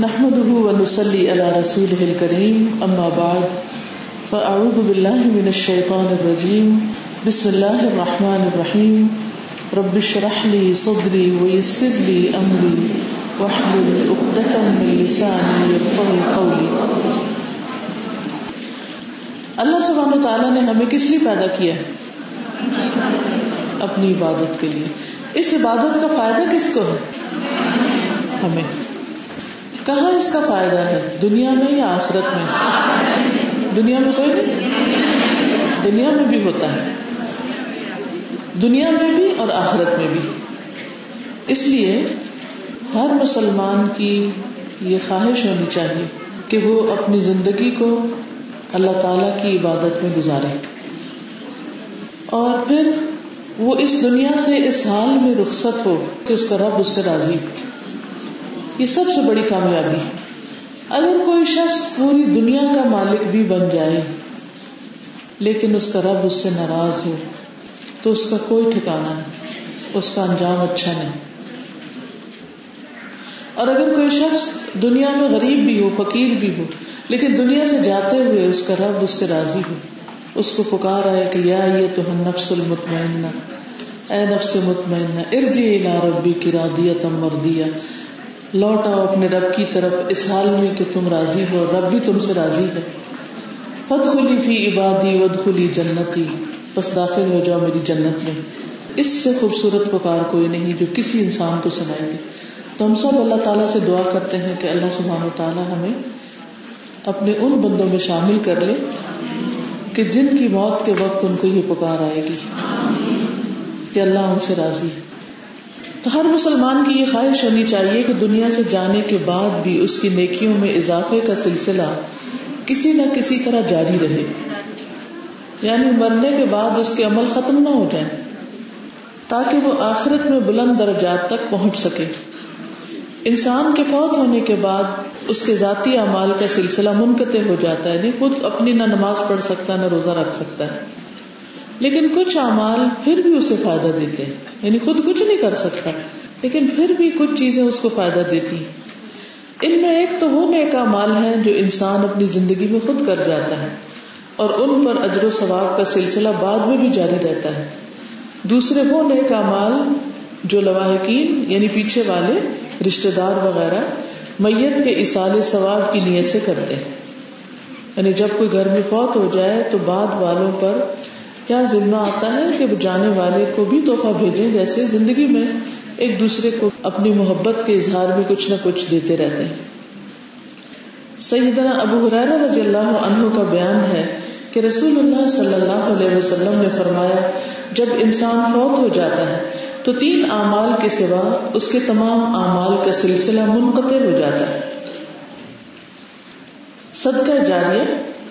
نحمده ونصلي على رسوله الكريم، أما بعد، فأعوذ بالله من الشيطان الرجيم. بسم الله الرحمن الرحيم. رب اشرح لي صدري ويسر لي أمري، واحلل عقدة من لساني يفقهوا قولي. اللہ سبحانہ تعالیٰ نے ہمیں کس لیے پیدا کیا ہے؟ اپنی عبادت کے لیے۔ اس عبادت کا فائدہ کس کو ہے؟ ہمیں۔ کہاں اس کا فائدہ ہے؟ دنیا میں یا آخرت میں؟ دنیا میں کوئی نہیں؟ دنیا میں بھی ہوتا ہے۔ دنیا میں بھی اور آخرت میں بھی۔ اس لیے ہر مسلمان کی یہ خواہش ہونی چاہیے کہ وہ اپنی زندگی کو اللہ تعالی کی عبادت میں گزارے۔ اور پھر وہ اس دنیا سے اس حال میں رخصت ہو کہ اس کا رب اس سے راضی۔ ہو یہ سب سے بڑی کامیابی ہے۔ اگر کوئی شخص پوری دنیا کا مالک بھی بن جائے، لیکن اس کا رب اس سے ناراض ہو، تو اس کا کوئی ٹھکانا نہیں، اس کا انجام اچھا نہیں۔ اور اگر کوئی شخص دنیا میں غریب بھی ہو، فقیر بھی ہو، لیکن دنیا سے جاتے ہوئے اس کا رب اس سے راضی ہو، اس کو پکار آئے کہ یا یہ تو نفس المطمئنہ، اے نفس مطمئنہ ارجی الى ربی کی رادیت مردیہ۔ لوٹ آؤ اپنے رب کی طرف، اس حال میں کہ تم راضی ہو رب بھی تم سے راضی ہے۔ فد خلی فی عبادی ود خلی جنتی، بس داخل ہو جاؤ میری جنت میں۔ اس سے خوبصورت پکار کوئی نہیں جو کسی انسان کو سنائے گی۔ تو ہم سب اللہ تعالیٰ سے دعا کرتے ہیں کہ اللہ سبحانہ و تعالیٰ ہمیں اپنے ان بندوں میں شامل کر لے کہ جن کی موت کے وقت ان کو یہ پکار آئے گی کہ اللہ ان سے راضی ہے۔ تو ہر مسلمان کی یہ خواہش ہونی چاہیے کہ دنیا سے جانے کے بعد بھی اس کی نیکیوں میں اضافے کا سلسلہ کسی نہ کسی طرح جاری رہے۔ یعنی مرنے کے بعد اس کے عمل ختم نہ ہو جائے تاکہ وہ آخرت میں بلند درجات تک پہنچ سکے۔ انسان کے فوت ہونے کے بعد اس کے ذاتی اعمال کا سلسلہ منقطع ہو جاتا ہے نہیں خود اپنی نہ نماز پڑھ سکتا، نہ روزہ رکھ سکتا ہے۔ لیکن کچھ اعمال پھر بھی اسے فائدہ دیتے ہیں۔ یعنی خود کچھ نہیں کر سکتا، لیکن پھر بھی کچھ چیزیں اس کو فائدہ دیتی ہیں۔ ان میں ایک تو وہ نیک مال ہے جو انسان اپنی زندگی میں خود کر جاتا ہے اور ان پر اجر و ثواب کا سلسلہ بعد میں بھی جاری رہتا ہے۔ دوسرے وہ نیک مال جو لواحقین یعنی پیچھے والے رشتے دار وغیرہ، میت کے اصال ثواب کی نیت سے کرتے ہیں۔ یعنی جب کوئی گھر میں فوت ہو جائے تو بعد والوں پر کیا ذمہ آتا ہے کہ جانے والے کو بھی تحفہ بھیجے جیسے زندگی میں ایک دوسرے کو اپنی محبت کے اظہار میں کچھ نہ کچھ دیتے رہتے ہیں؟ سیدنا ابو حرار رضی اللہ عنہ کا بیان ہے کہ رسول اللہ صلی اللہ علیہ وسلم نے فرمایا، جب انسان فوت ہو جاتا ہے، تو تین اعمال کے سوا اس کے تمام اعمال کا سلسلہ منقطع ہو جاتا ہے۔ صدقہ جاریہ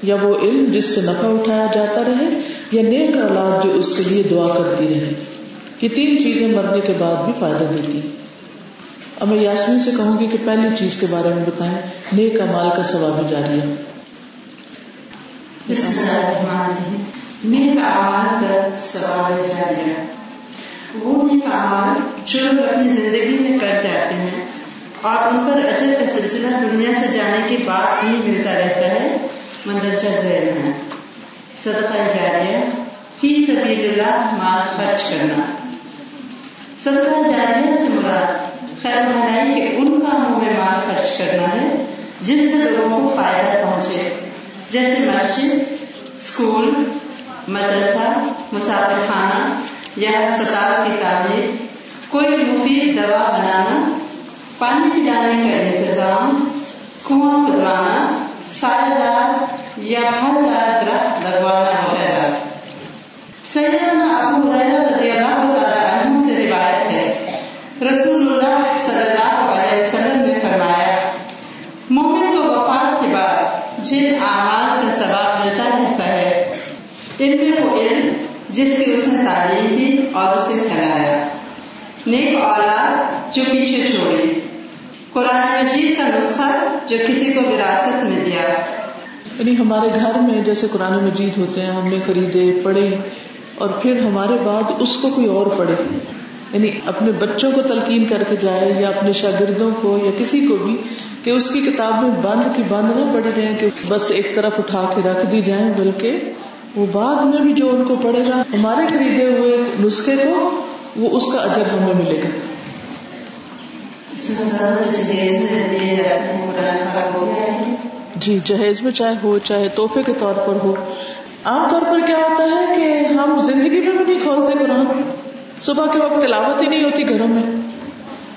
یا وہ علم جس سے نفع اٹھایا جاتا رہے یا نیک اولاد جو اس کے لیے دعا کرتی رہے، یہ تین چیزیں مرنے کے بعد بھی فائدہ دیتی اب میں یاسمین سے کہوں گی کہ پہلی چیز کے بارے میں بتائیں، نیک امال کا ثواب جاری ہے۔ وہ نیک اعمال جو لوگ اپنی زندگی میں کر جاتے ہیں اور ان پر اجر کا سلسلہ دنیا سے جانے کے بعد بھی ملتا رہتا ہے مندرجہ ذیل ہے صدقہ جاریہ۔ فی سبیل اللہ مال خرچ کرنا۔ صدقہ جاریہ سے مراد خیر بھلائی کے ان کاموں میں مال خرچ کرنا ہے جن سے لوگوں کو فائدہ پہنچے۔ جیسے مسجد اسکول مدرسہ مسافر خانہ یا ہسپتال کی تعمیر، کوئی مفید دوا بنانا، پانی پلانے کا انتظام، کنواں کھدوانا سایہ دار یا پھل دار درخت لگوانا وغیرہ سیدنا ابو رضی اللہ تعالیٰ عنہ سے روایت ہے۔ رسول اللہ صلی اللہ علیہ وسلم نے فرمایا، مومن کو وفات کے بعد جن اعمال کا ثواب ملتا رہتا ہے، ان میں وہ علم جس کی اس نے تعلیم دی اور اسے پھیلایا۔ نیک اولاد جو پیچھے چھوڑی۔ قرآن مجید کا نسخہ جو کسی کو وراثت میں دیا یعنی ہمارے گھر میں جیسے قرآن مجید ہوتے ہیں، ہم نے خریدے، پڑھے، اور پھر ہمارے بعد اس کو کوئی اور پڑھے۔ یعنی اپنے بچوں کو تلقین کر کے جائے، یا اپنے شاگردوں کو، یا کسی کو بھی، کہ اس کی کتاب میں بند کی بند نہ پڑی رہے کہ بس ایک طرف اٹھا کے رکھ دی جائیں، بلکہ وہ بعد میں بھی جو ان کو پڑے گا، ہمارے خریدے ہوئے نسخے کو، وہ اس کا اجر ہمیں ملے گا۔ جی جہیز میں چاہے ہو، چاہے تحفے کے طور پر ہو۔ عام طور پر کیا ہوتا ہے کہ ہم زندگی میں بھی نہیں کھولتے قرآن صبح کے وقت تلاوت ہی نہیں ہوتی گھروں میں۔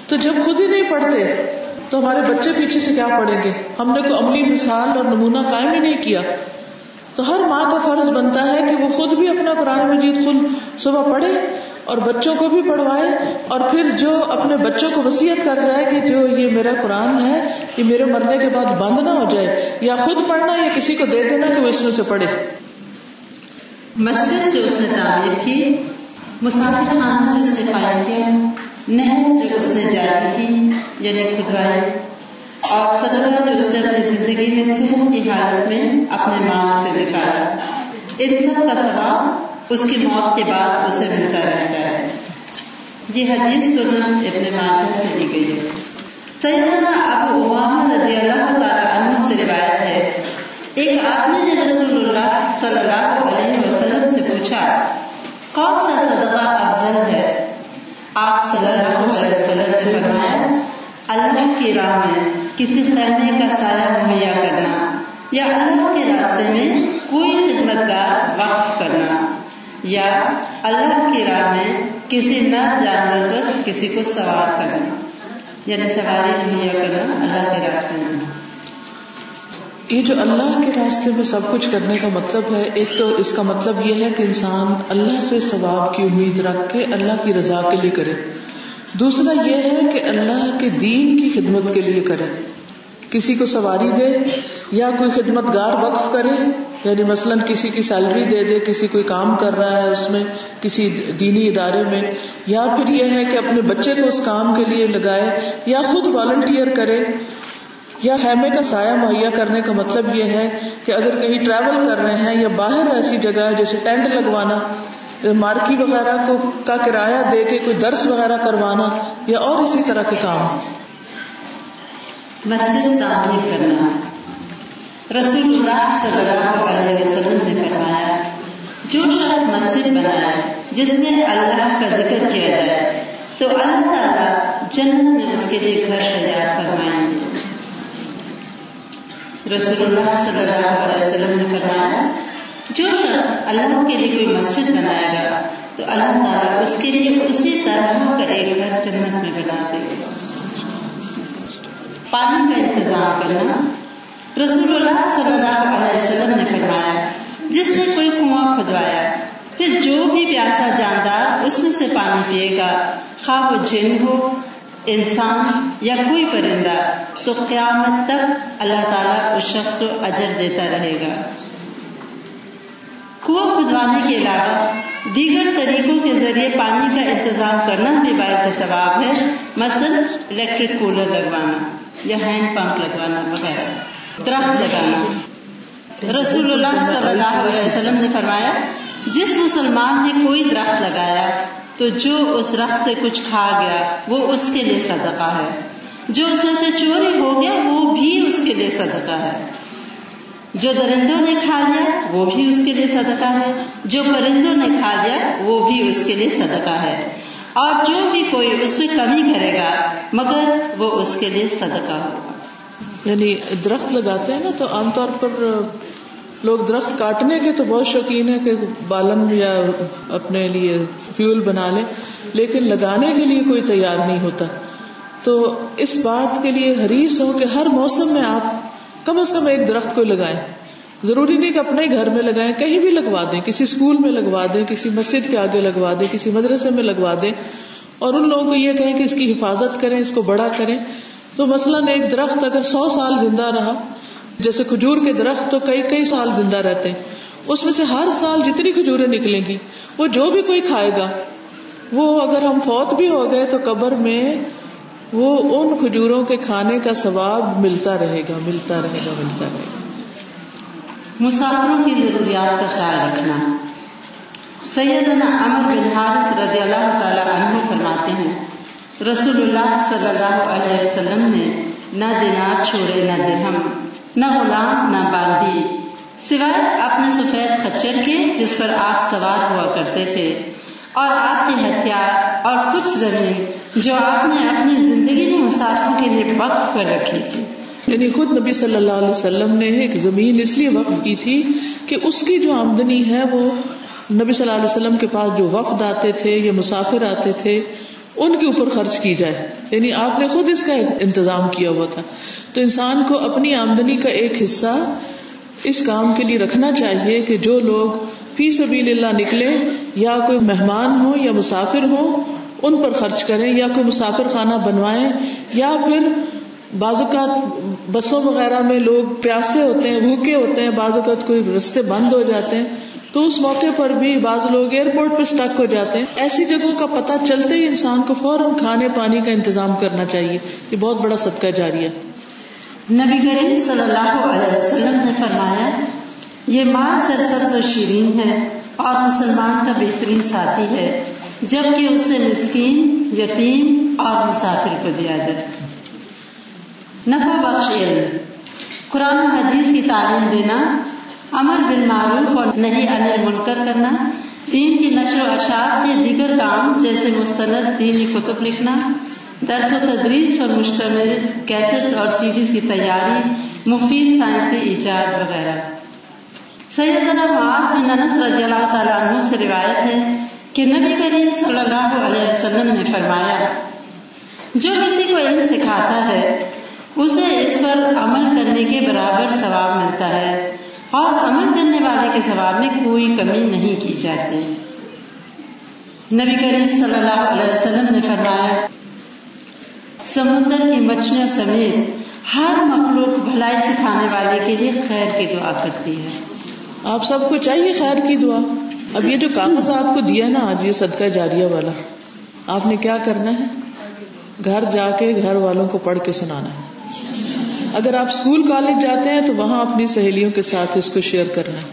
تو جب خود ہی نہیں پڑھتے، تو ہمارے بچے پیچھے سے کیا پڑھیں گے؟ ہم نے کوئی عملی مثال اور نمونہ قائم ہی نہیں کیا۔ تو ہر ماں کا فرض بنتا ہے کہ وہ خود بھی اپنا قرآن مجید خود صبح پڑھے۔ اور بچوں کو بھی پڑھوائے اور پھر جو اپنے بچوں کو وسیعت کر جائے کہ جو یہ میرا قرآن ہے، یہ میرے مرنے کے بعد بند نہ ہو جائے، یا خود پڑھنا یا کسی کو دے دینا کہ وہ اس میں سے پڑھے۔ مسجد جو اس نے تعمیر کی، مسافر خانہ جو اس نے قائم کیا، نہر جو اس نے جاری کی یعنی خدوائی اور صدقہ جو اس نے اپنی زندگی میں صحت کی حالت میں اپنے ماں سے نکالا۔ ان سب کا ثواب اس کی موت کے بعد اسے ملتا رہتا ہے۔ یہ حدیث سنن ابن ماجہ سے لی گئی ہے۔ سیدنا ابو امامہ رضی اللہ تعالی عنہ سے روایت ہے۔ ایک آدمی نے رسول اللہ صلی اللہ علیہ وسلم سے پوچھا، کون سا صدقہ افضل ہے؟ آپ صلی اللہ علیہ وسلم نے فرمایا اللہ کی راہ میں کسی خیمے کا سایہ مہیا کرنا یا اللہ کے راستے میں کوئی خدمت گار وقف کرنا۔ یا اللہ کی راہ میں کسی نر جانور پر کسی کو سوار کرنا۔ یعنی سواری مہیا کرنا، اللہ کے راستے میں۔ یہ جو اللہ کے راستے میں سب کچھ کرنے کا مطلب ہے، ایک تو اس کا مطلب یہ ہے کہ انسان اللہ سے ثواب کی امید رکھ کے اللہ کی رضا کے لیے کرے۔ دوسرا یہ ہے کہ اللہ کے دین کی خدمت کے لیے کرے۔ کسی کو سواری دے یا کوئی خدمت گار وقف کرے یعنی مثلاً کسی کی سیلری دے دے، کسی کوئی کام کر رہا ہے اس میں، کسی دینی ادارے میں، یا پھر یہ ہے کہ اپنے بچے کو اس کام کے لیے لگائے یا خود والنٹیئر کرے۔ یا خیمے کا سایہ مہیا کرنے کا مطلب یہ ہے کہ اگر کہیں ٹریول کر رہے ہیں یا باہر ایسی جگہ جیسے ٹینٹ لگوانا مارکی وغیرہ کو کا کرایہ دے کے کوئی درس وغیرہ کروانا یا اور اسی طرح کے کام۔ مسجد تعمیر کرنا۔ رسول اللہ صلی اللہ علیہ وسلم نے فرمایا، جو شخص مسجد بنائے جس میں اللہ کا ذکر کیا جائے، تو اللہ تعالیٰ جنت میں اس کے لیے گھر تیار فرمائیں گے۔ رسول اللہ صلی اللہ علیہ وسلم نے فرمایا، جو شخص اللہ کے لیے کوئی مسجد بنائے گا، تو اللہ تعالیٰ اس کے لیے اسی طرح کا ایک گھر جنت میں بنا دے گا۔ پانی کا انتظام کرنا رسول اللہ صلی اللہ علیہ وسلم نے فرمایا، جس نے کوئی کنواں کھدوایا، پھر جو بھی پیاسا جاندار اس میں سے پانی پیے گا۔ خواہ وہ جن ہو، انسان یا کوئی پرندہ، تو قیامت تک اللہ تعالیٰ اس شخص کو اجر دیتا رہے گا۔ کنواں کھدوانے کے علاوہ دیگر طریقوں کے ذریعے پانی کا انتظام کرنا بھی باعث ثواب ہے، مثلا الیکٹرک کولر لگوانا۔ یا ہینڈ پمپ لگوانا وغیرہ درخت لگانا۔ رسول اللہ صلی اللہ علیہ وسلم نے فرمایا، جس مسلمان نے کوئی درخت لگایا، تو جو اس درخت سے کچھ کھا گیا، وہ اس کے لیے صدقہ ہے۔ جو اس میں سے چوری ہو گیا، وہ بھی اس کے لیے صدقہ ہے۔ جو درندوں نے کھا لیا، وہ بھی اس کے لیے صدقہ ہے۔ جو پرندوں نے کھا لیا، وہ بھی اس کے لیے صدقہ ہے۔ اور جو بھی کوئی اس میں کمی کرے گا، مگر وہ اس کے لیے صدقہ ہوگا۔ یعنی درخت لگاتے ہیں نا، تو عام طور پر لوگ درخت کاٹنے کے تو بہت شوقین ہے کہ بالن یا اپنے لیے فیول بنا لیں، لیکن لگانے کے لیے کوئی تیار نہیں ہوتا۔ تو اس بات کے لیے حریص ہو کہ ہر موسم میں آپ کم از کم ایک درخت کو لگائیں۔ ضروری نہیں کہ اپنے ہی گھر میں لگائیں، کہیں بھی لگوا دیں، کسی اسکول میں لگوا دیں، کسی مسجد کے آگے لگوا دیں، کسی مدرسے میں لگوا دیں۔ اور ان لوگوں کو یہ کہیں کہ اس کی حفاظت کریں، اس کو بڑا کریں۔ تو مثلاً ایک درخت اگر سو سال زندہ رہا، جیسے کھجور کے درخت، تو کئی کئی سال زندہ رہتے ہیں۔ اس میں سے ہر سال جتنی کھجوریں نکلیں گی، وہ جو بھی کوئی کھائے گا، وہ اگر ہم فوت بھی ہو گئے تو قبر میں وہ ان کھجوروں کے کھانے کا ثواب ملتا رہے گا، ملتا رہے گا، ملتا رہے گا۔ مسافروں کی ضروریات کا خیال رکھنا۔ سیدنا عمر بن حارث رضی اللہ تعالی عنہ فرماتے ہیں، رسول اللہ صلی اللہ علیہ وسلم نے نہ دینار چھوڑے، نہ درہم، نہ غلام، نہ باندی سوائے اپنے سفید خچر کے، جس پر آپ سوار ہوا کرتے تھے۔ اور آپ کے ہتھیار اور کچھ زمین جو آپ نے اپنی زندگی میں مسافروں کے لیے وقف کر رکھی تھی۔ یعنی خود نبی صلی اللہ علیہ وسلم نے ایک زمین اس لیے وقف کی تھی کہ اس کی جو آمدنی ہے وہ نبی صلی اللہ علیہ وسلم کے پاس جو وفد آتے تھے یا مسافر آتے تھے، ان کے اوپر خرچ کی جائے۔ یعنی آپ نے خود اس کا انتظام کیا ہوا تھا۔ تو انسان کو اپنی آمدنی کا ایک حصہ اس کام کے لیے رکھنا چاہیے کہ جو لوگ فی سبیل اللہ نکلے، یا کوئی مہمان ہو یا مسافر ہو، ان پر خرچ کریں، یا کوئی مسافر خانہ بنوائیں، یا پھر بعض اوقات بسوں وغیرہ میں لوگ پیاسے ہوتے ہیں، بھوکے ہوتے ہیں، بعض اوقات کوئی رستے بند ہو جاتے ہیں، تو اس موقع پر بھی بعض لوگ ایئرپورٹ پہ اسٹک ہو جاتے ہیں۔ ایسی جگہوں کا پتہ چلتے ہی انسان کو فوراً کھانے پانی کا انتظام کرنا چاہیے۔ یہ بہت بڑا صدقہ جاری ہے۔ نبی کریم صلی اللہ علیہ وسلم نے فرمایا، یہ ماں سرسبز و شیرین ہے اور مسلمان کا بہترین ساتھی ہے، جبکہ اسے مسکین، یتیم اور مسافر کو دیا جائے۔ نفع بخش علم۔ قرآن و حدیث کی تعلیم دینا امر بن معروف اور نہیں انل منکر کرنا، دین کی نشر و اشاعت کے دیگر کام جیسے مستند دینی کتب لکھنا، درس و تدریس پر مشتمل کیسٹس اور سیڈیز کی تیاری، مفید سائنسی ایجاد وغیرہ۔ سیدنا معاذ بن انس رضی اللہ تعالیٰ عنہ سے روایت ہے کہ نبی کریم صلی اللہ علیہ وسلم نے فرمایا، جو کسی کو علم سکھاتا ہے اسے اس پر عمل کرنے کے برابر ثواب ملتا ہے اور عمل کرنے والے کے ثواب میں کوئی کمی نہیں کی جاتی۔ نبی کریم صلی اللہ علیہ وسلم نے فرمایا، سمندر کی مچھلیوں سمیت ہر مخلوق بھلائی سکھانے والے کے لیے خیر کی دعا کرتی ہے۔ آپ سب کو چاہیے خیر کی دعا۔ اب یہ جو کاغذ آپ کو دیا نا، آج یہ صدقہ جاریہ والا، آپ نے کیا کرنا ہے؟ گھر جا کے گھر والوں کو پڑھ کے سنانا ہے۔ اگر آپ اسکول کالج جاتے ہیں تو وہاں اپنی سہیلیوں کے ساتھ اس کو شیئر کرنا ہے۔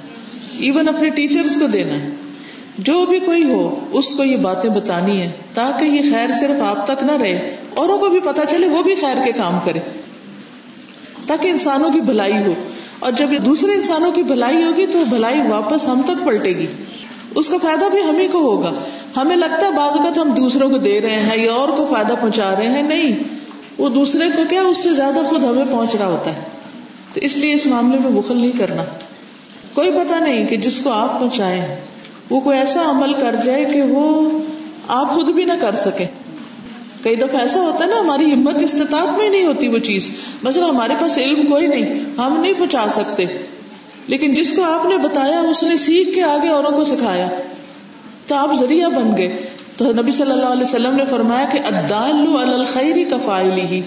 ایون اپنے ٹیچرس کو دینا ہے۔ جو بھی کوئی ہو، اس کو یہ باتیں بتانی ہے تاکہ یہ خیر صرف آپ تک نہ رہے، اوروں کو بھی پتا چلے وہ بھی خیر کے کام کرے۔ تاکہ انسانوں کی بھلائی ہو۔ اور جب یہ دوسرے انسانوں کی بھلائی ہوگی تو بھلائی واپس ہم تک پلٹے گی۔ اس کا فائدہ بھی ہمیں کو ہوگا۔ ہمیں لگتا ہے بعض اوقات ہم دوسروں کو دے رہے ہیں یا اور کو فائدہ پہنچا رہے ہیں۔ نہیں۔ وہ دوسرے کو کیا اس سے زیادہ خود ہمیں پہنچ رہا ہوتا ہے؟ تو اس لیے اس معاملے میں بخل نہیں کرنا۔ کوئی پتا نہیں کہ جس کو آپ پہنچائے وہ کوئی ایسا عمل کر جائے کہ وہ آپ خود بھی نہ کر سکے۔ کئی دفعہ ایسا ہوتا ہے نا، ہماری ہمت استطاعت میں نہیں ہوتی وہ چیز۔ مثلا ہمارے پاس علم کوئی نہیں، ہم نہیں پہنچا سکتے۔ لیکن جس کو آپ نے بتایا، اس نے سیکھ کے آگے اوروں کو سکھایا۔ تو آپ ذریعہ بن گئے۔ تو نبی صلی اللہ علیہ وسلم نے فرمایا کہ ادال الخری کا فائلی ہی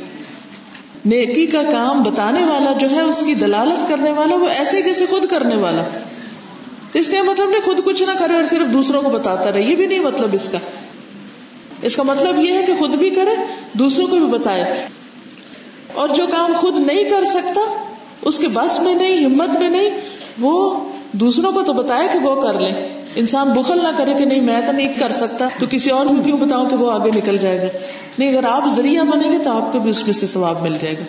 نیکی کا کام بتانے والا جو ہے، اس کی دلالت کرنے والا، وہ ایسے جیسے خود کرنے والا۔ اس کا مطلب نہیں خود کچھ نہ کرے اور صرف دوسروں کو بتاتا رہے، یہ بھی نہیں مطلب اس کا۔ اس کا مطلب یہ ہے کہ خود بھی کرے، دوسروں کو بھی بتائے۔ اور جو کام خود نہیں کر سکتا، اس کے بس میں نہیں، ہمت میں نہیں، وہ دوسروں کو تو بتائے کہ وہ کر لیں۔ انسان بخل نہ کرے کہ نہیں، میں تو نہیں کر سکتا۔ تو کسی اور کو کیوں بتاؤں کہ وہ آگے نکل جائے گا؟ نہیں، اگر آپ ذریعہ بنے گے تو آپ کو بھی اس میں سے ثواب مل جائے گا۔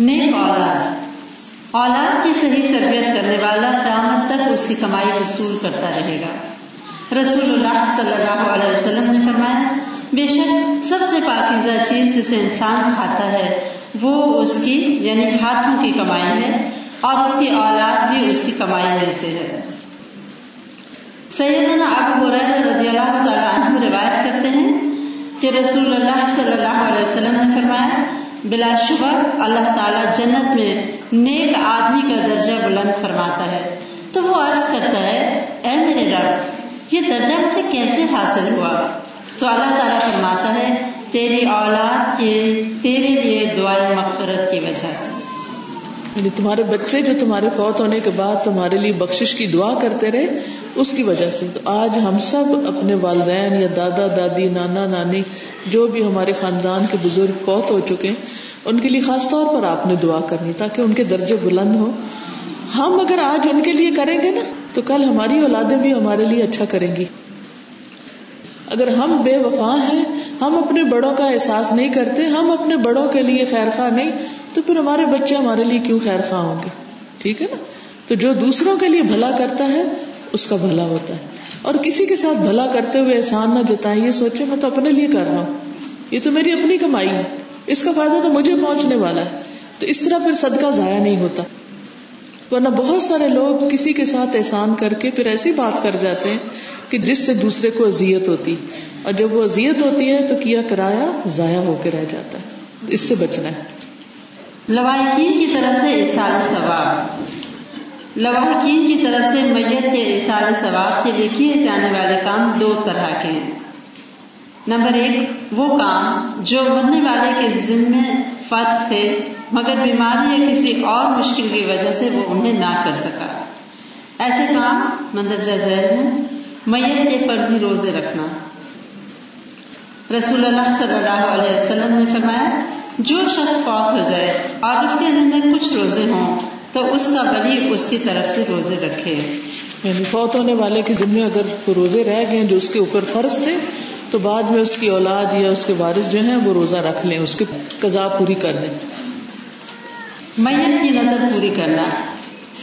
نیک اولاد۔ اولاد کی صحیح تربیت کرنے والا قیامت تک اس کی کمائی وصول کرتا رہے گا۔ رسول اللہ صلی اللہ علیہ وسلم نے فرمایا، بے شک سب سے پاکیزہ چیز جسے انسان کھاتا ہے، وہ اس کی یعنی ہاتھوں کی کمائی ہے، اور اس کی اولاد بھی اس کی کمائی میں سے ہے۔ سیدنا ابو حریر رضی اللہ تعالیٰ عنہ روایت کرتے ہیں کہ رسول اللہ صلی اللہ علیہ وسلم نے فرمایا، بلا شبہ اللہ تعالیٰ جنت میں نیک آدمی کا درجہ بلند فرماتا ہے۔ تو وہ عرض کرتا ہے، اے میرے رب، یہ درجہ مجھے کیسے حاصل ہوا؟ تو اللہ تعالیٰ فرماتا ہے، تیری اولاد کے، تیرے لیے دعائیں مغفرت کی وجہ سے۔ یعنی تمہارے بچے جو تمہارے فوت ہونے کے بعد تمہارے لیے بخشش کی دعا کرتے رہے، اس کی وجہ سے۔ تو آج ہم سب اپنے والدین یا دادا، دادی، نانا، نانی، جو بھی ہمارے خاندان کے بزرگ فوت ہو چکے ہیں، ان کے لیے خاص طور پر آپ نے دعا کرنی تاکہ ان کے درجے بلند ہو ہم اگر آج ان کے لیے کریں گے نا، تو کل ہماری اولادیں بھی ہمارے لیے اچھا کریں گی۔ اگر ہم بے وفا ہیں، ہم اپنے بڑوں کا احساس نہیں کرتے، ہم اپنے بڑوں کے لیے خیر خواہ نہیں تو پھر ہمارے بچے ہمارے لیے کیوں خیر خواہ ہوں گے؟ ٹھیک ہے نا؟ تو جو دوسروں کے لیے بھلا کرتا ہے، اس کا بھلا ہوتا ہے۔ اور کسی کے ساتھ بھلا کرتے ہوئے احسان نہ جتائے یہ سوچے میں تو اپنے لیے کر رہا ہوں۔ یہ تو میری اپنی کمائی ہے۔ اس کا فائدہ تو مجھے پہنچنے والا ہے۔ تو اس طرح پھر صدقہ ضائع نہیں ہوتا۔ ورنہ بہت سارے لوگ کسی کے ساتھ احسان کر کے پھر ایسی بات کر جاتے ہیں کہ جس سے دوسرے کو اذیت ہوتی۔ اور جب وہ اذیت ہوتی ہے تو کیا کرایا؟ ضائع ہو کے رہ جاتا ہے۔ اس سے بچنا ہے۔ لوائقین کی طرف سے احسان ثواب۔ لواحقین کی طرف سے میت کے احسان ثواب کے لیے کیے جانے والے کام دو طرح کے ہیں۔ نمبر ایک، وہ کام جو مرنے والے کے ذمے فرض تھے، مگر بیماری یا کسی اور مشکل کی وجہ سے وہ انہیں نہ کر سکا۔ ایسے کام مندرجہ ذیل ہیں، میت کے فرضی روزے رکھنا۔ رسول اللہ صلی اللہ علیہ وسلم نے فرمایا جو شخص فوت ہو جائے اور اس کے ذمے کچھ روزے ہوں تو اس کا بلی اس کی طرف سے روزے رکھے۔ یعنی فوت ہونے والے کے ذمے اگر روزے رہ گئے جو اس کے اوپر فرض تھے تو بعد میں اس کی اولاد یا اس کے وارث جو ہیں وہ روزہ رکھ لیں اس کی قضا پوری کر دیں میت کی نظر پوری کرنا۔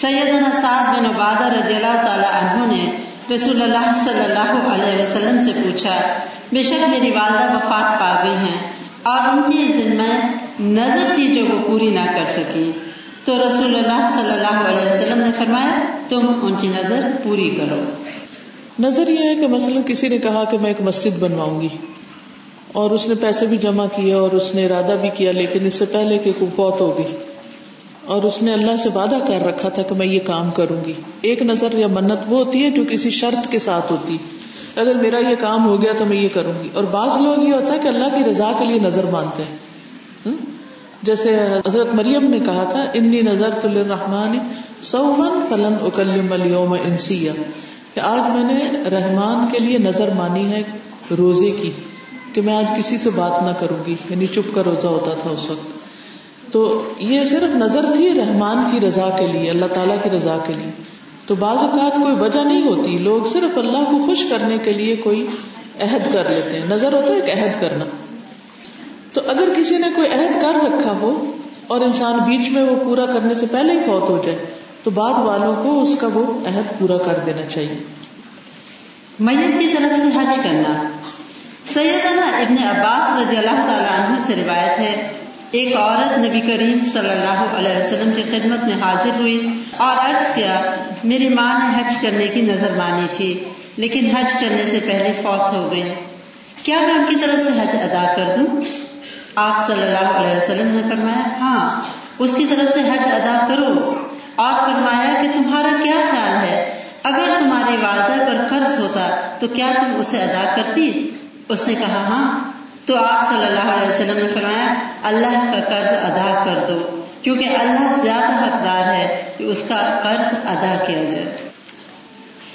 سیدنا سعد بن عبادہ رضی اللہ تعالی عنہ نے رسول اللہ صلی اللہ علیہ وسلم سے پوچھا بے شک میری والدہ وفات پا گئی ہیں۔ اور ان کی ذمہ نظر تھی جو وہ پوری نہ کر سکی۔ تو رسول اللہ صلی اللہ علیہ وسلم نے فرمایا، تم ان کی نظر پوری کرو۔ نظر یہ ہے کہ مثلا کسی نے کہا کہ میں ایک مسجد بنواؤں گی۔ اور اس نے پیسے بھی جمع کیے اور اس نے ارادہ بھی کیا، لیکن اس سے پہلے کہ فوت ہو گئی۔ اور اس نے اللہ سے وعدہ کر رکھا تھا کہ میں یہ کام کروں گی۔ ایک نظر یا منت وہ ہوتی ہے جو کسی شرط کے ساتھ ہوتی۔ ہے اگر میرا یہ کام ہو گیا تو میں یہ کروں گی۔ اور بعض لوگ یہ ہوتا ہے کہ اللہ کی رضا کے لیے نظر مانتے ہیں۔ جیسے حضرت مریم نے کہا تھا، انی نظر تو رحمان سومن فلن اکلم اليوم انسیا۔ کہ آج میں نے رحمان کے لیے نظر مانی ہے، روزے کی، کہ میں آج کسی سے بات نہ کروں گی۔ یعنی چپ کا روزہ ہوتا تھا اس وقت۔ تو یہ صرف نظر تھی رحمان کی رضا کے لیے، اللہ تعالیٰ کی رضا کے لیے۔ تو بعض اوقات کوئی وجہ نہیں ہوتی۔ لوگ صرف اللہ کو خوش کرنے کے لیے کوئی عہد کر لیتے ہیں۔ نظر ہوتا ہے ایک عہد کرنا۔ تو اگر کسی نے کوئی عہد کر رکھا ہو اور انسان بیچ میں وہ پورا کرنے سے پہلے ہی فوت ہو جائے، تو بعد والوں کو اس کا وہ عہد پورا کر دینا چاہیے۔ میت کی طرف سے حج کرنا۔ سیدنا ابن عباس رضی اللہ تعالیٰ عنہ سے روایت ہے، ایک عورت نبی کریم صلی اللہ علیہ وسلم کی خدمت میں حاضر ہوئی اور عرض کیا میری ماں نے حج کرنے کی نظر مانی تھی، لیکن حج کرنے سے پہلے فوت ہو گئی۔ کیا میں ان کی طرف سے حج ادا کر دوں؟ آپ صلی اللہ علیہ وسلم نے فرمایا ہاں اس کی طرف سے حج ادا کرو۔ اور فرمایا کہ تمہارا کیا خیال ہے؟ اگر تمہاری والدہ پر قرض ہوتا تو کیا تم اسے ادا کرتی؟ اس نے کہا ہاں۔ تو آپ صلی اللہ علیہ وسلم نے فرمایا، اللہ کا قرض ادا کر دو۔ کیونکہ اللہ زیادہ حقدار ہے کہ اس کا قرض ادا کیا جائے۔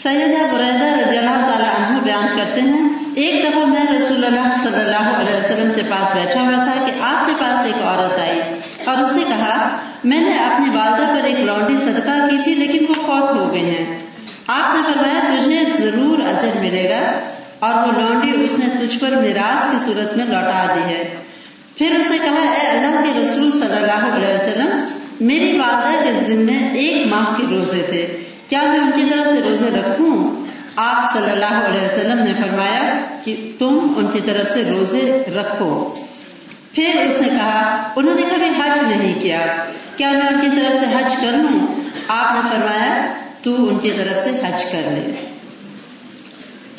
سیدہ بریدہ رضی اللہ تعالیٰ عنہ بیان کرتے ہیں، ایک دفعہ میں رسول اللہ صلی اللہ علیہ وسلم کے پاس بیٹھا ہوا تھا کہ آپ کے پاس ایک عورت آئی۔ اور اس نے کہا، میں نے اپنی والدہ پر ایک لانڈی صدقہ کی تھی لیکن وہ فوت ہو گئے ہیں۔ آپ نے فرمایا، تجھے ضرور اجر ملے گا۔ اور وہ لونڈی اس نے تجھ پر میراث کی صورت میں لوٹا دی ہے۔ پھر اسے کہا، اے اللہ کے رسول صلی اللہ علیہ والدہ کے ذمے ایک ماہ کے روزے تھے۔ کیا میں ان کی طرف سے روزے رکھوں؟ آپ صلی اللہ علیہ وسلم نے فرمایا کہ تم ان کی طرف سے روزے رکھو۔ پھر اس نے کہا، انہوں نے کبھی حج نہیں کیا۔ کیا میں ان کی طرف سے حج کر لوں؟ آپ نے فرمایا، تو ان کی طرف سے حج کر لے۔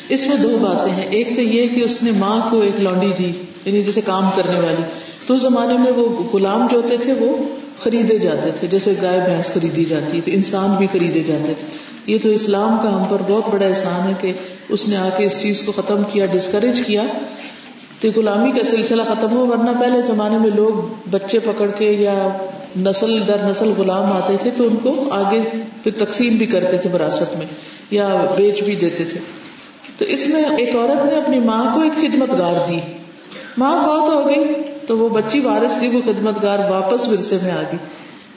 اس میں دو باتیں ہیں۔ ایک تو یہ کہ اس نے ماں کو ایک لانڈی دی یعنی جیسے کام کرنے والی۔ تو اس زمانے میں وہ غلام جو ہوتے تھے، وہ خریدے جاتے تھے، جیسے گائے، بھینس خریدی جاتی تو انسان بھی خریدے جاتے تھے۔ یہ تو اسلام کا ہم پر بہت بڑا احسان ہے کہ اس نے آ کے اس چیز کو ختم کیا ڈسکریج کیا۔ تو غلامی کا سلسلہ ختم ہو، ورنہ پہلے زمانے میں لوگ بچے پکڑ کے یا نسل در نسل غلام آتے تھے تو ان کو آگے پھر تقسیم بھی کرتے تھے وراثت میں، یا بیچ بھی دیتے تھے۔ تو اس میں ایک عورت نے اپنی ماں کو ایک خدمت گار دی۔ ماں فوت ہو گئی۔ تو وہ بچی وارث تھی، وہ خدمت گار واپس ورثے میں آ گئی۔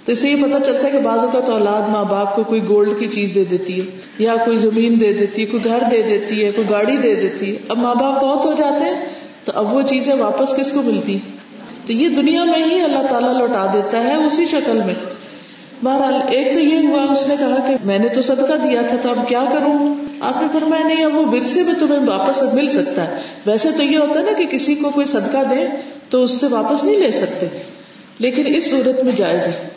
تو اس سے یہ پتا چلتا ہے کہ بعض اوقات اولاد ماں باپ کو کوئی گولڈ کی چیز دے دیتی ہے، یا کوئی زمین دے دیتی ہے، کوئی گھر دے دیتی ہے، کوئی گاڑی دے دیتی ہے۔ اب ماں باپ بہت ہو جاتے ہیں، تو اب وہ چیزیں واپس کس کو ملتی تو یہ دنیا میں ہی اللہ تعالیٰ لوٹا دیتا ہے اسی شکل میں۔ بہرحال ایک تو یہ ہوا، اس نے کہا کہ میں نے تو صدقہ دیا تھا، تو اب کیا کروں؟ آپ نے فرمایا، نہیں، اب وہ ورثے میں تمہیں واپس مل سکتا ہے۔ ویسے تو یہ ہوتا ہے نا کہ کسی کو کوئی صدقہ دے تو اس سے واپس نہیں لے سکتے۔ لیکن اس صورت میں جائز ہے۔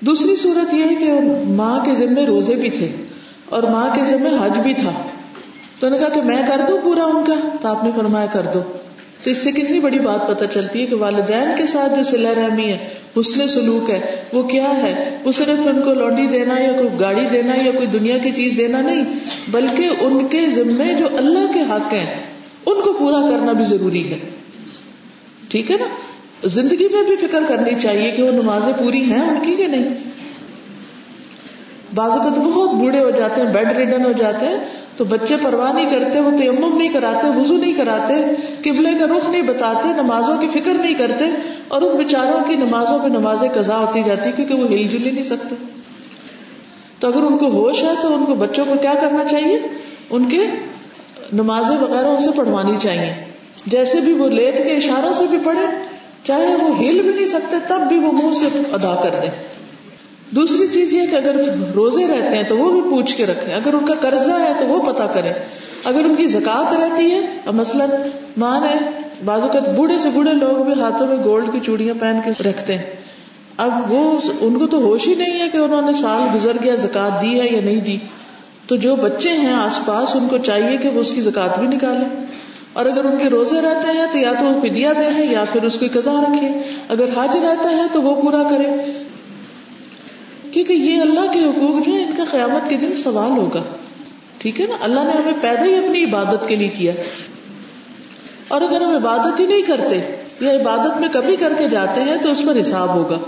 دوسری صورت یہ ہے کہ ماں کے ذمے روزے بھی تھے اور ماں کے ذمے حج بھی تھا۔ تو انہوں نے کہا کہ میں کر دوں پورا ان کا؟ تو آپ نے فرمایا کر دو۔ تو اس سے کتنی بڑی بات پتہ چلتی ہے کہ والدین کے ساتھ جو سلا رحمی ہے، حسن سلوک ہے، وہ کیا ہے؟ وہ صرف ان کو لوڈی دینا یا کوئی گاڑی دینا یا کوئی دنیا کی چیز دینا نہیں، بلکہ ان کے ذمے جو اللہ کے حق ہیں، ان کو پورا کرنا بھی ضروری ہے۔ ٹھیک ہے نا؟ زندگی میں بھی فکر کرنی چاہیے کہ وہ نمازیں پوری ہیں ان کی کہ نہیں۔ بازو کا تو بہت بوڑھے ہو جاتے ہیں بیڈ ریڈن ہو جاتے ہیں، تو بچے پرواہ نہیں کرتے، وہ تیمم نہیں کراتے وزو نہیں کراتے، قبلے کا رخ نہیں بتاتے، نمازوں کی فکر نہیں کرتے، اور ان بچاروں کی نمازوں پہ نمازیں قزا ہوتی جاتی، کیونکہ وہ ہل جل ہی نہیں سکتے۔ تو اگر ان کو ہوش ہے، تو ان کو بچوں کو کیا کرنا چاہیے؟ ان کے نمازیں وغیرہ ان سے پڑھوانی چاہیے۔ جیسے بھی وہ لیٹ کے اشاروں سے بھی پڑھے چاہے وہ ہل بھی نہیں سکتے، تب بھی وہ منہ سے ادا کر دیں۔ دوسری چیز یہ کہ اگر روزے رہتے ہیں تو وہ بھی پوچھ کے رکھیں۔ اگر ان کا قرضہ ہے تو وہ پتا کریں۔ اگر ان کی زکات رہتی ہے مثلاً ماں ہے بازو کا بوڑھے سے بوڑھے لوگ بھی ہاتھوں میں گولڈ کی چوڑیاں پہن کے رکھتے ہیں۔ اب وہ ان کو تو ہوش ہی نہیں ہے کہ انہوں نے سال گزر گیا، زکات دی ہے یا نہیں دی۔ تو جو بچے ہیں آس پاس، ان کو چاہیے کہ وہ اس کی زکات بھی نکالے اور اگر ان کے روزے رہتے ہیں تو یا تو وہ فدیا دے دیں یا پھر اس کی قزا رکھے اگر حج رہتا ہے تو وہ پورا کرے کیونکہ یہ اللہ کے حقوق جو ہے ان کا قیامت کے دن سوال ہوگا۔ ٹھیک ہے نا؟ اللہ نے ہمیں پیدا ہی اپنی عبادت کے لیے کیا۔ اور اگر ہم عبادت ہی نہیں کرتے یا عبادت میں کبھی کر کے جاتے ہیں، تو اس پر حساب ہوگا۔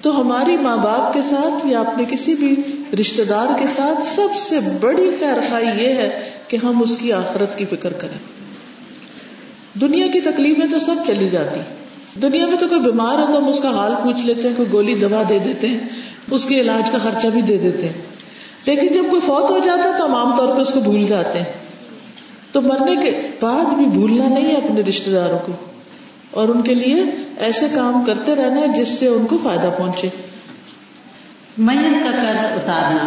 تو ہماری ماں باپ کے ساتھ یا اپنے کسی بھی رشتے دار کے ساتھ سب سے بڑی خیر خائی یہ ہے کہ ہم اس کی آخرت کی فکر کریں۔ دنیا کی تکلیفیں تو سب چلی جاتی۔ دنیا میں تو کوئی بیمار ہو تو ہم اس کا حال پوچھ لیتے ہیں، کوئی گولی دوا دے دیتے ہیں، اس کے علاج کا خرچہ بھی دے دیتے ہیں۔ لیکن جب کوئی فوت ہو جاتا ہے تو ہم عام طور پہ اس کو بھول جاتے ہیں۔ تو مرنے کے بعد بھی بھولنا نہیں ہے اپنے رشتے داروں کو۔ اور ان کے لیے ایسے کام کرتے رہنا ہے جس سے ان کو فائدہ پہنچے۔ میت کا قرض اتارنا۔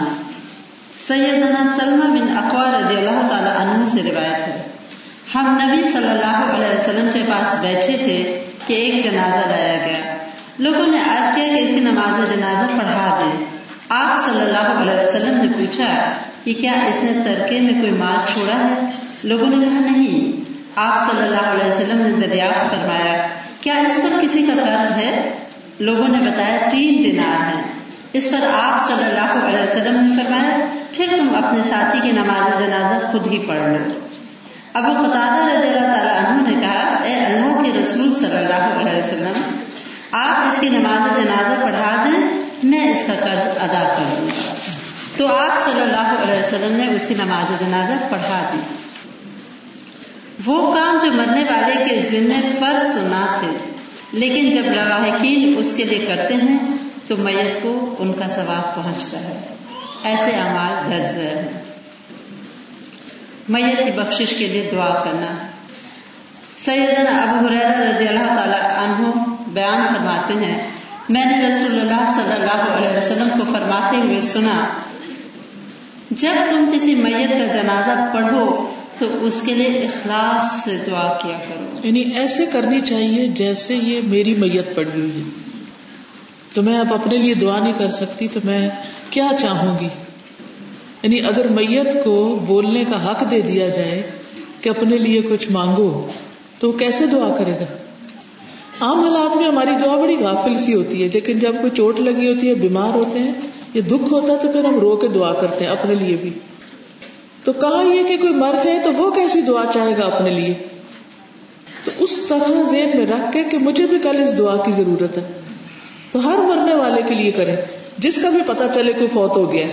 سیدنا سلمہ بن اقوا رضی اللہ تعالیٰ عنہ سے روایت ہے۔ ہم نبی صلی اللہ علیہ وسلم کے پاس بیٹھے تھے۔ کہ ایک جنازہ لایا گیا۔ لوگوں نے عرض کیا کہ اس کی نماز جنازہ پڑھا دیں آپ صلی اللہ علیہ وسلم نے پوچھا کہ کیا اس نے ترکے میں کوئی مال چھوڑا ہے؟ لوگوں نے کہا نہیں۔ آپ صلی اللہ علیہ وسلم نے دریافت فرمایا، کیا اس پر کسی کا قرض ہے؟ لوگوں نے بتایا، تین دنار ہے۔ اس پر آپ صلی اللہ علیہ وسلم نے فرمایا، پھر تم اپنے ساتھی کی نماز جنازہ خود ہی پڑھ لو۔ ابو قطادہ رسول صلی اللہ علیہ وسلم، آپ اس کی نماز جنازہ پڑھا دیں، میں اس کا قرض ادا کر دوں۔ تو آپ صلی اللہ علیہ وسلم نے اس کی نماز جنازہ پڑھا دی وہ کام جو مرنے والے کے ذمے فرض تو نہ تھے، لیکن جب لواحقین اس کے لیے کرتے ہیں، تو میت کو ان کا ثواب پہنچتا ہے۔ ایسے اعمال درج ہے۔ میت کی بخشش کے لیے دعا کرنا۔ سیدنا ابو حریر رضی اللہ تعالی عنہ بیان فرماتے ہیں۔ میں نے رسول اللہ صلی اللہ علیہ وسلم کو فرماتے ہوئے سنا، جب تم کسی میت کا جنازہ پڑھو تو اس کے لیے اخلاص سے دعا کیا کرو۔ یعنی ایسے کرنی چاہیے جیسے یہ میری میت پڑی ہوئی ہے۔ تو میں اب اپنے لیے دعا نہیں کر سکتی، تو میں کیا چاہوں گی؟ یعنی اگر میت کو بولنے کا حق دے دیا جائے کہ اپنے لیے کچھ مانگو تو وہ کیسے دعا کرے گا؟ عام حالات میں ہماری دعا بڑی غافل سی ہوتی ہے، لیکن جب کوئی چوٹ لگی ہوتی ہے، بیمار ہوتے ہیں، یا دکھ ہوتا ہے، تو پھر ہم رو کے دعا کرتے ہیں اپنے لیے بھی۔ تو کہا یہ کہ کوئی مر جائے تو وہ کیسی دعا چاہے گا اپنے لیے؟ تو اس طرح ذہن میں رکھ کے کہ مجھے بھی کل اس دعا کی ضرورت ہے۔ تو ہر مرنے والے کے لیے کریں۔ جس کا بھی پتا چلے کوئی فوت ہو گیا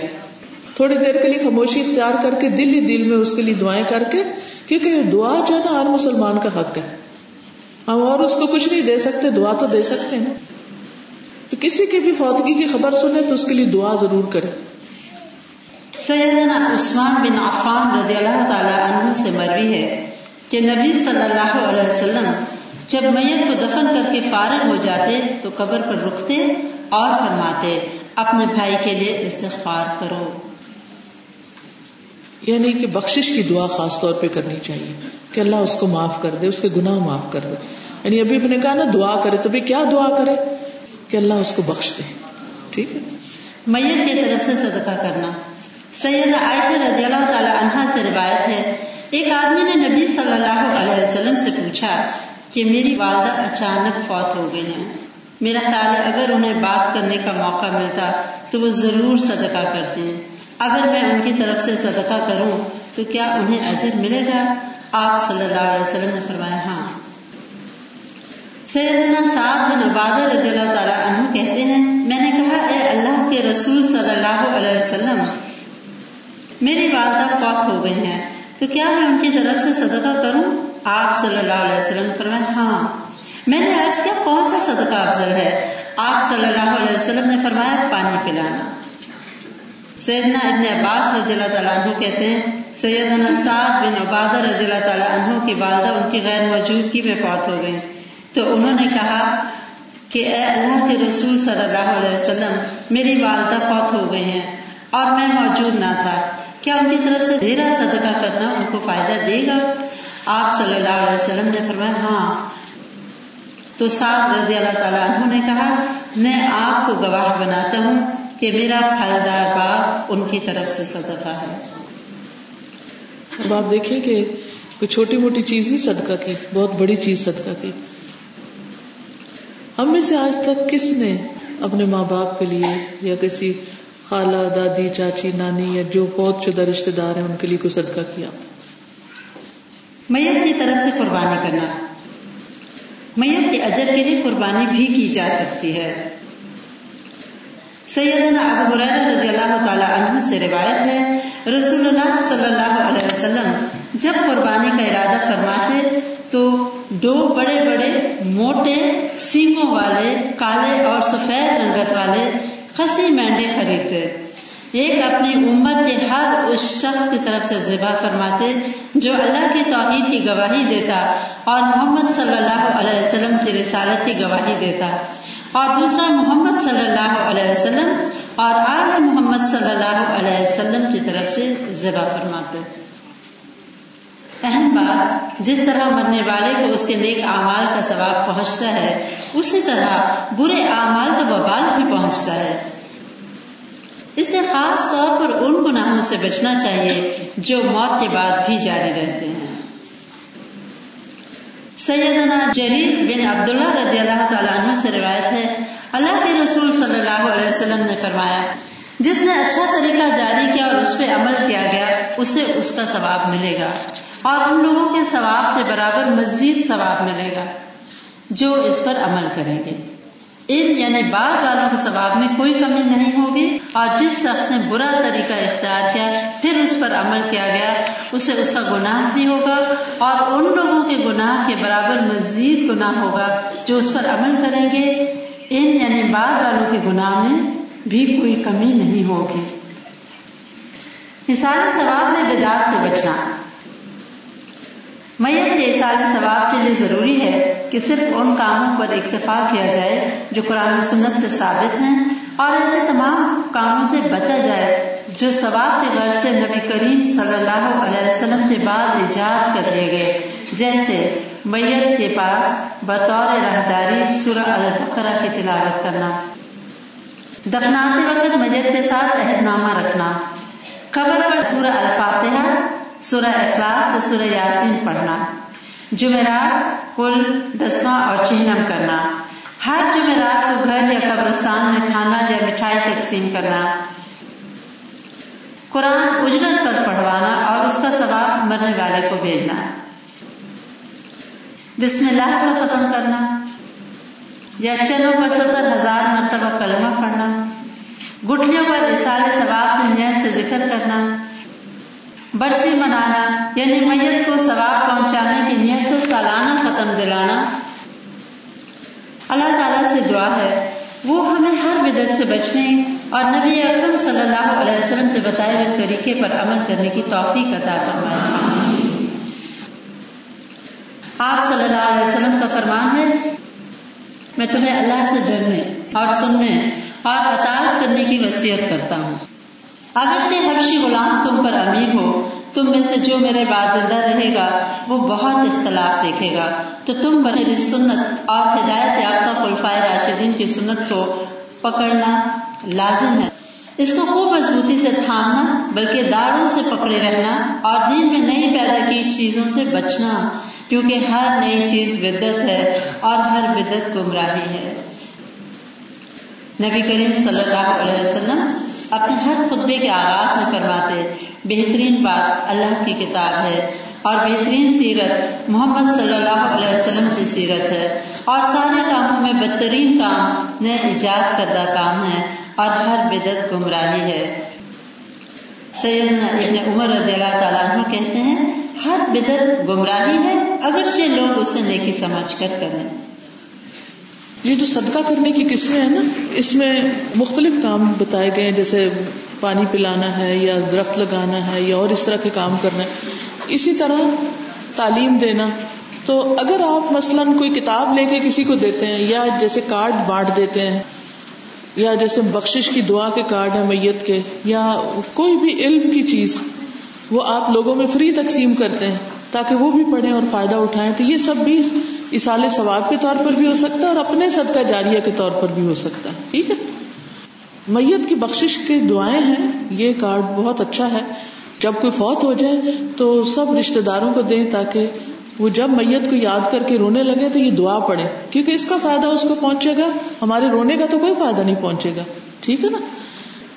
تھوڑی دیر کے لیے خاموشی اختیار کر کے دل ہی دل میں اس کے لیے دعائیں کر کے، کیونکہ دعا جو ہے نا ہر مسلمان کا حق ہے۔ ہم اور اس کو کچھ نہیں دے سکتے، دعا تو دے سکتے ہیں۔ نا تو کسی کی بھی فوتگی کی خبر سنے تو اس کے لیے دعا ضرور کرے سیدنا عثمان بن عفان رضی اللہ تعالی عنہ سے مروی ہے کہ نبی صلی اللہ علیہ وسلم جب میت کو دفن کر کے فارغ ہو جاتے تو قبر پر رکتے اور فرماتے، اپنے بھائی کے لیے استغفار کرو۔ یعنی کہ بخشش کی دعا خاص طور پہ کرنی چاہیے کہ اللہ اس کو معاف کر دے، اس کے گناہ معاف کر دے۔ یعنی ابھی نے کہا نا، دعا کرے تو بھی کیا دعا کرے؟ کہ اللہ اس کو بخش دے۔ ٹھیک ہے؟ میت کی طرف سے صدقہ کرنا۔ سید عائشہ رضی اللہ تعالی عنہا سے روایت ہے۔ ایک آدمی نے نبی صلی اللہ علیہ وسلم سے پوچھا کہ میری والدہ اچانک فوت ہو گئی ہیں۔ میرا خیال ہے اگر انہیں بات کرنے کا موقع ملتا تو وہ ضرور صدقہ کرتے ہیں۔ اگر میں ان کی طرف سے صدقہ کروں تو کیا انہیں اجر ملے گا؟ آپ صلی اللہ علیہ وسلم نے فرمایا ہاں۔ سیدنا سعد بن عبادہ رضی اللہ تعالیٰ عنہ کہتے ہیں، میں نے کہا، اے اللہ کے رسول صلی اللہ علیہ وسلم، میری والدہ فوت ہو گئی ہیں، تو کیا میں ان کی طرف سے صدقہ کروں؟ آپ صلی اللہ علیہ وسلم نے فرمایا ہاں۔ میں نے عرض کیا، کون سا صدقہ افضل ہے؟ آپ صلی اللہ علیہ وسلم نے فرمایا، پانی پلانا۔ سیدنا ابن عباس رضی اللہ تعالیٰ عنہ کہتے ہیں، سیدنا سعد بن عبادہ رضی اللہ تعالیٰ عنہ کی والدہ ان کی غیر موجودگی میں فوت ہو گئی۔ تو انہوں نے کہا کہ اے اللہ کے رسول صلی اللہ علیہ وسلم، میری والدہ فوت ہو گئی ہیں اور میں موجود نہ تھا۔ کیا ان کی طرف سے میرا صدقہ کرنا ان کو فائدہ دے گا؟ آپ صلی اللہ علیہ وسلم نے فرمایا ہاں۔ تو سعد رضی اللہ تعالیٰ عنہ نے کہا، میں آپ کو گواہ بناتا ہوں۔ کہ میرا پھلدار باغ ان کی طرف سے صدقہ ہے۔ اب آپ دیکھیں کہ کوئی چھوٹی موٹی چیز ہی صدقہ کی بہت بڑی چیز صدقہ کی۔ ہم میں سے آج تک کس نے اپنے ماں باپ کے لیے یا کسی خالہ دادی چاچی نانی یا جو بہت شدہ رشتے دار ہیں ان کے لیے کوئی صدقہ کیا؟ میت کی طرف سے قربانی کرنا۔ میت کے اجر کے لیے قربانی بھی کی جا سکتی ہے۔ سیدنا ابو حریر رضی اللہ تعالی عنہ سے روایت ہے، رسول اللہ صلی اللہ علیہ وسلم جب قربانی کا ارادہ فرماتے، تو دو بڑے بڑے موٹے سینگوں والے، کالے اور سفید رنگت والے خسی مینڈے خریدتے۔ ایک اپنی امت کے ہر اس شخص کی طرف سے ذبح فرماتے، جو اللہ کی توحید کی گواہی دیتا اور محمد صلی اللہ علیہ وسلم کی رسالت کی گواہی دیتا۔ اور دوسرا محمد صلی اللہ علیہ وسلم اور آل محمد صلی اللہ علیہ وسلم کی طرف سے ذبح فرماتے اہم بات، جس طرح مرنے والے کو اس کے نیک اعمال کا ثواب پہنچتا ہے، اسی طرح برے اعمال کا ببال بھی پہنچتا ہے۔ اس لیے خاص طور پر ان گناہوں سے بچنا چاہیے جو موت کے بعد بھی جاری رہتے ہیں۔ سیدنا جریر بن عبداللہ رضی اللہ تعالیٰ عنہ سے روایت ہے۔ اللہ کے رسول صلی اللہ علیہ وسلم نے فرمایا، جس نے اچھا طریقہ جاری کیا اور اس پہ عمل کیا گیا، اسے اس کا ثواب ملے گا۔ اور ان لوگوں کے ثواب سے برابر مزید ثواب ملے گا، جو اس پر عمل کریں گے۔ ان یعنی بعض والوں کے ثواب میں کوئی کمی نہیں ہوگی اور جس شخص نے برا طریقہ اختیار کیا، پھر اس پر عمل کیا گیا، اسے اس کا گناہ بھی ہوگا اور ان لوگوں کے گناہ کے برابر مزید گناہ ہوگا جو اس پر عمل کریں گے۔ ان یعنی بعض والوں کے گناہ میں بھی کوئی کمی نہیں ہوگی۔ مثال ثواب میں بدعت سے بچنا۔ میت کے اثال ثواب کے لیے ضروری ہے کہ صرف ان کاموں پر اکتفا کیا جائے جو قرآن سنت سے ثابت ہیں اور ایسے تمام کاموں سے بچا جائے جو ثواب کے غرض سے نبی کریم صلی اللہ علیہ وسلم کے بعد ایجاد کر دیے گئے۔ جیسے میت کے پاس بطور راہداری سورہ البقرہ کی تلاوت کرنا۔ دفناتے وقت میت کے ساتھ عہد نامہ رکھنا۔ خبر پر سورہ الفاتحہ سورہ اخلاص سورہ یاسین پڑھنا۔ جمعرات کل دسواں اور چہنم کرنا۔ ہر جمعرات کو گھر یا قبرستان میں کھانا یا مٹھائی تقسیم کرنا۔ قرآن اجرت پر پڑھوانا اور اس کا ثواب مرنے والے کو بھیجنا۔ بسم اللہ کو ختم کرنا۔ یا چنوں پر ستر ہزار مرتبہ کلمہ پڑھنا۔ گٹھلیوں پر اصال ثواب کی نیت سے ذکر کرنا۔ برسی منانا یعنی میت کو ثواب پہنچانے کی نیت سے سالانہ ختم دلانا۔ اللہ تعالیٰ سے دعا ہے، وہ ہمیں ہر بدت سے بچنے اور نبی اکرم صلی اللہ علیہ وسلم سے بتائے ہوئے طریقے پر عمل کرنے کی توفیق عطا فرمائے۔ آپ صلی اللہ علیہ وسلم کا فرمان ہے، میں تمہیں اللہ سے ڈرنے اور سننے اور اطاعت کرنے کی وصیت کرتا ہوں۔ اگرچہ حبشی غلام تم پر امیر ہو، تم میں سے جو میرے بعد زندہ رہے گا، وہ بہت اختلاف دیکھے گا۔ تو تم میری سنت اور ہدایت یافتہ خلفائے راشدین کی سنت کو پکڑنا لازم ہے۔ اس کو خوب مضبوطی سے تھامنا، بلکہ داڑوں سے پکڑے رہنا اور دین میں نئی پیدا کی چیزوں سے بچنا، کیونکہ ہر نئی چیز بدت ہے اور ہر بدت گمراہی ہے۔ نبی کریم صلی اللہ علیہ وسلم اپنے ہر خطبے کے آغاز میں فرماتے، بہترین بات اللہ کی کتاب ہے اور بہترین سیرت محمد صلی اللہ علیہ وسلم کی سیرت ہے اور سارے کاموں میں بدترین کام نئے ایجاد کردہ کام ہے اور ہر بدت گمراہی ہے۔ سیدنا ابن عمر رضی اللہ تعالیٰ عنہ کہتے ہیں، ہر بدت گمراہی ہے اگرچہ لوگ اسے نیکی سمجھ کر کریں۔ یہ جو صدقہ کرنے کی قسمیں ہیں نا، اس میں مختلف کام بتائے گئے ہیں، جیسے پانی پلانا ہے یا درخت لگانا ہے یا اور اس طرح کے کام کرنا ہے۔ اسی طرح تعلیم دینا۔ تو اگر آپ مثلاً کوئی کتاب لے کے کسی کو دیتے ہیں یا جیسے کارڈ بانٹ دیتے ہیں، یا جیسے بخشش کی دعا کے کارڈ ہے میت کے، یا کوئی بھی علم کی چیز، وہ آپ لوگوں میں فری تقسیم کرتے ہیں۔ تاکہ وہ بھی پڑھیں اور فائدہ اٹھائیں، تو یہ سب بھی اسال ثواب کے طور پر بھی ہو سکتا ہے اور اپنے صدقہ جاریہ کے طور پر بھی ہو سکتا ہے، ٹھیک ہے؟ میت کی بخش کی دعائیں ہیں، یہ کارڈ بہت اچھا ہے۔ جب کوئی فوت ہو جائے تو سب رشتے داروں کو دیں تاکہ وہ جب میت کو یاد کر کے رونے لگے تو یہ دعا پڑے کیونکہ اس کا فائدہ اس کو پہنچے گا، ہمارے رونے کا تو کوئی فائدہ نہیں پہنچے گا، ٹھیک ہے نا؟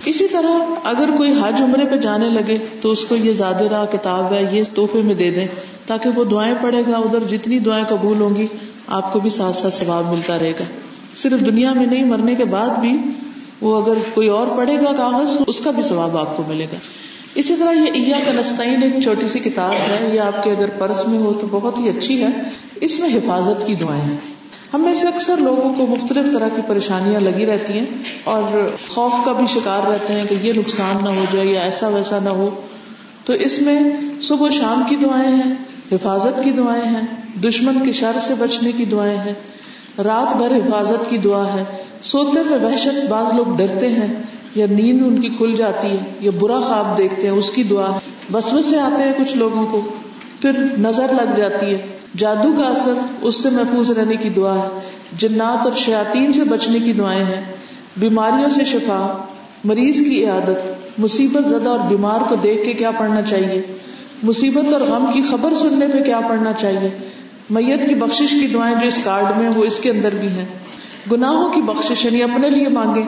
اسی طرح اگر کوئی حج عمرے پہ جانے لگے تو اس کو یہ زیادہ راہ کتاب ہے، یہ تحفے میں دے دیں تاکہ وہ دعائیں پڑے گا، ادھر جتنی دعائیں قبول ہوں گی، آپ کو بھی ساتھ ساتھ ثواب ملتا رہے گا۔ صرف دنیا میں نہیں، مرنے کے بعد بھی وہ اگر کوئی اور پڑھے گا کاغذ، اس کا بھی ثواب آپ کو ملے گا۔ اسی طرح یہ ایا کا نسطین ایک چھوٹی سی کتاب ہے، یہ آپ کے اگر پرس میں ہو تو بہت ہی اچھی ہے۔ اس میں حفاظت کی دعائیں ہیں۔ ہم میں سے اکثر لوگوں کو مختلف طرح کی پریشانیاں لگی رہتی ہیں اور خوف کا بھی شکار رہتے ہیں کہ یہ نقصان نہ ہو جائے یا ایسا ویسا نہ ہو۔ تو اس میں صبح شام کی دعائیں ہیں، حفاظت کی دعائیں ہیں، دشمن کے شر سے بچنے کی دعائیں ہیں۔ رات بھر حفاظت کی دعا ہے۔ سوتے میں وحشت بعض لوگ ڈرتے ہیں، یا نیند ان کی کھل جاتی ہے، یا برا خواب دیکھتے ہیں، اس کی دعا۔ بس سے آتے ہیں کچھ لوگوں کو، پھر نظر لگ جاتی ہے۔ جادو کا اثر اس سے محفوظ رہنے کی دعا ہے۔ جنات اور شیاتین سے بچنے کی دعائیں ہیں۔ بیماریوں سے شفا، مریض کی عیادت، مصیبت زدہ اور بیمار کو دیکھ کے کیا پڑھنا چاہیے۔ مصیبت اور غم کی خبر سننے پہ کیا پڑھنا چاہیے۔ میت کی بخش کی دعائیں جو اس کارڈ میں وہ اس کے اندر بھی ہیں۔ گناہوں کی بخش یعنی اپنے لیے مانگے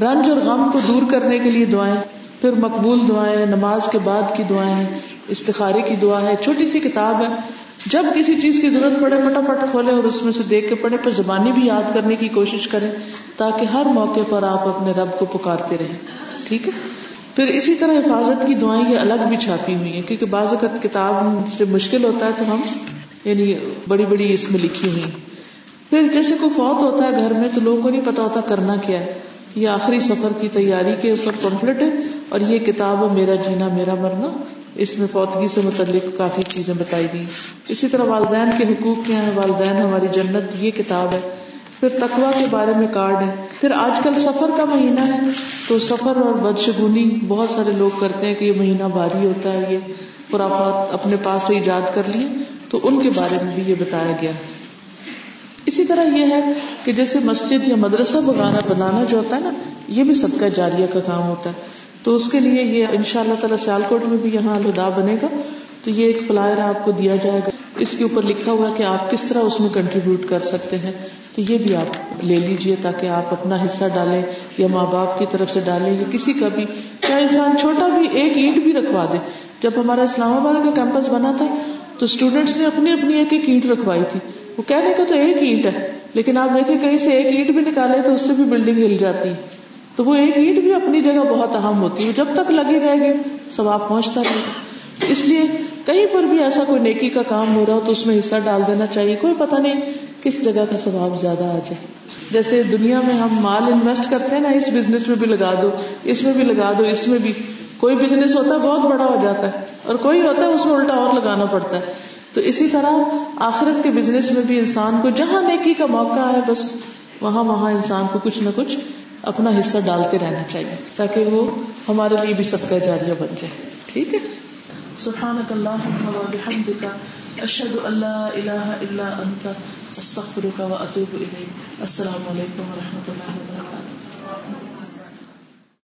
رنج اور غم کو دور کرنے کے لیے دعائیں۔ پھر مقبول دعائیں، نماز کے بعد کی دعائیں استخارے کی دعا ہے۔ چھوٹی سی کتاب ہے۔ جب کسی چیز کی ضرورت پڑے فٹافٹ کھولے اور اس میں سے دیکھ کے پڑھے، پھر زبانی بھی یاد کرنے کی کوشش کرے تاکہ ہر موقع پر آپ اپنے رب کو پکارتے رہیں۔ ٹھیک ہے؟ پھر اسی طرح حفاظت کی دعائیں یہ الگ بھی چھاپی ہوئی ہیں کیونکہ بعض اوقات کتاب سے مشکل ہوتا ہے تو ہم یعنی بڑی بڑی اس میں لکھی ہوئی پھر جیسے کوئی فوت ہوتا ہے گھر میں تو لوگوں کو نہیں پتا ہوتا کرنا کیا ہے۔ یہ آخری سفر کی تیاری کے اوپر پمفلٹ ہے اور یہ کتاب ہے، میرا جینا، میرا مرنا۔ اس میں فوتگی سے متعلق کافی چیزیں بتائی گئی۔ اسی طرح والدین کے حقوق کیا ہیں، والدین ہماری جنت، یہ کتاب ہے۔ پھر تقوا کے بارے میں کارڈ ہے پھر آج کل سفر کا مہینہ ہے، تو سفر اور بدشگونی بہت سارے لوگ کرتے ہیں کہ یہ مہینہ بھاری ہوتا ہے، یہ خرافات اپنے پاس سے ایجاد کر لیے۔ تو ان کے بارے میں بھی یہ بتایا گیا۔ اسی طرح یہ ہے کہ جیسے مسجد یا مدرسہ بگانا بنانا جو ہوتا ہے نا، یہ بھی سب کا جاریہ کا کام ہوتا ہے۔ تو اس کے لیے یہ ان شاء اللہ تعالیٰ سیال کوٹ میں بھی یہاں الدا بنے گا۔ تو یہ ایک فلائر آپ کو دیا جائے گا۔ اس کے اوپر لکھا ہوا کہ آپ کس طرح اس میں کنٹریبیوٹ کر سکتے ہیں۔ تو یہ بھی آپ لے لیجیے تاکہ آپ اپنا حصہ ڈالیں یا ماں باپ کی طرف سے ڈالیں یا کسی کا بھی۔ چاہے انسان چھوٹا بھی ایک اینٹ بھی رکھوا دے۔ جب ہمارا اسلام آباد کا کیمپس بنا تھا تو اسٹوڈینٹس نے اپنی اپنی ایک ایک اینٹ رکھوائی تھی۔ وہ کہنے کا تو ایک اینٹ ہے، لیکن آپ دیکھیں کہیں سے ایک اینٹ بھی نکالے تو اس سے بھی بلڈنگ ہل جاتی۔ ہے تو وہ ایک اینٹ بھی اپنی جگہ بہت اہم ہوتی ہے جب تک لگی رہے گی، سب آپ پہنچتا رہے اس لیے کہیں پر بھی ایسا کوئی نیکی کا کام ہو رہا ہو تو اس میں حصہ ڈال دینا چاہیے۔ کوئی پتہ نہیں کس جگہ کا ثواب زیادہ آ جائے۔ جیسے دنیا میں ہم مال انویسٹ کرتے ہیں نا، اس بزنس میں بھی لگا دو، اس میں بھی لگا دو، اس میں بھی۔ کوئی بزنس ہوتا ہے، بہت بڑا ہو جاتا ہے۔ اور کوئی ہوتا ہے، اس میں الٹا اور لگانا پڑتا ہے۔ تو اسی طرح آخرت کے بزنس میں بھی انسان کو جہاں نیکی کا موقع ہے، بس وہاں وہاں انسان کو کچھ نہ کچھ اپنا حصہ ڈالتے رہنا چاہیے تاکہ وہ ہمارے لیے بھی صدقہ جاریہ بن جائے۔ ٹھیک ہے؟ سبحانك اللهم وبحمدك اشهد ان لا اله الا انت استغفرك واتوب اليك السلام علیکم و رحمۃ اللہ وبرکاتہ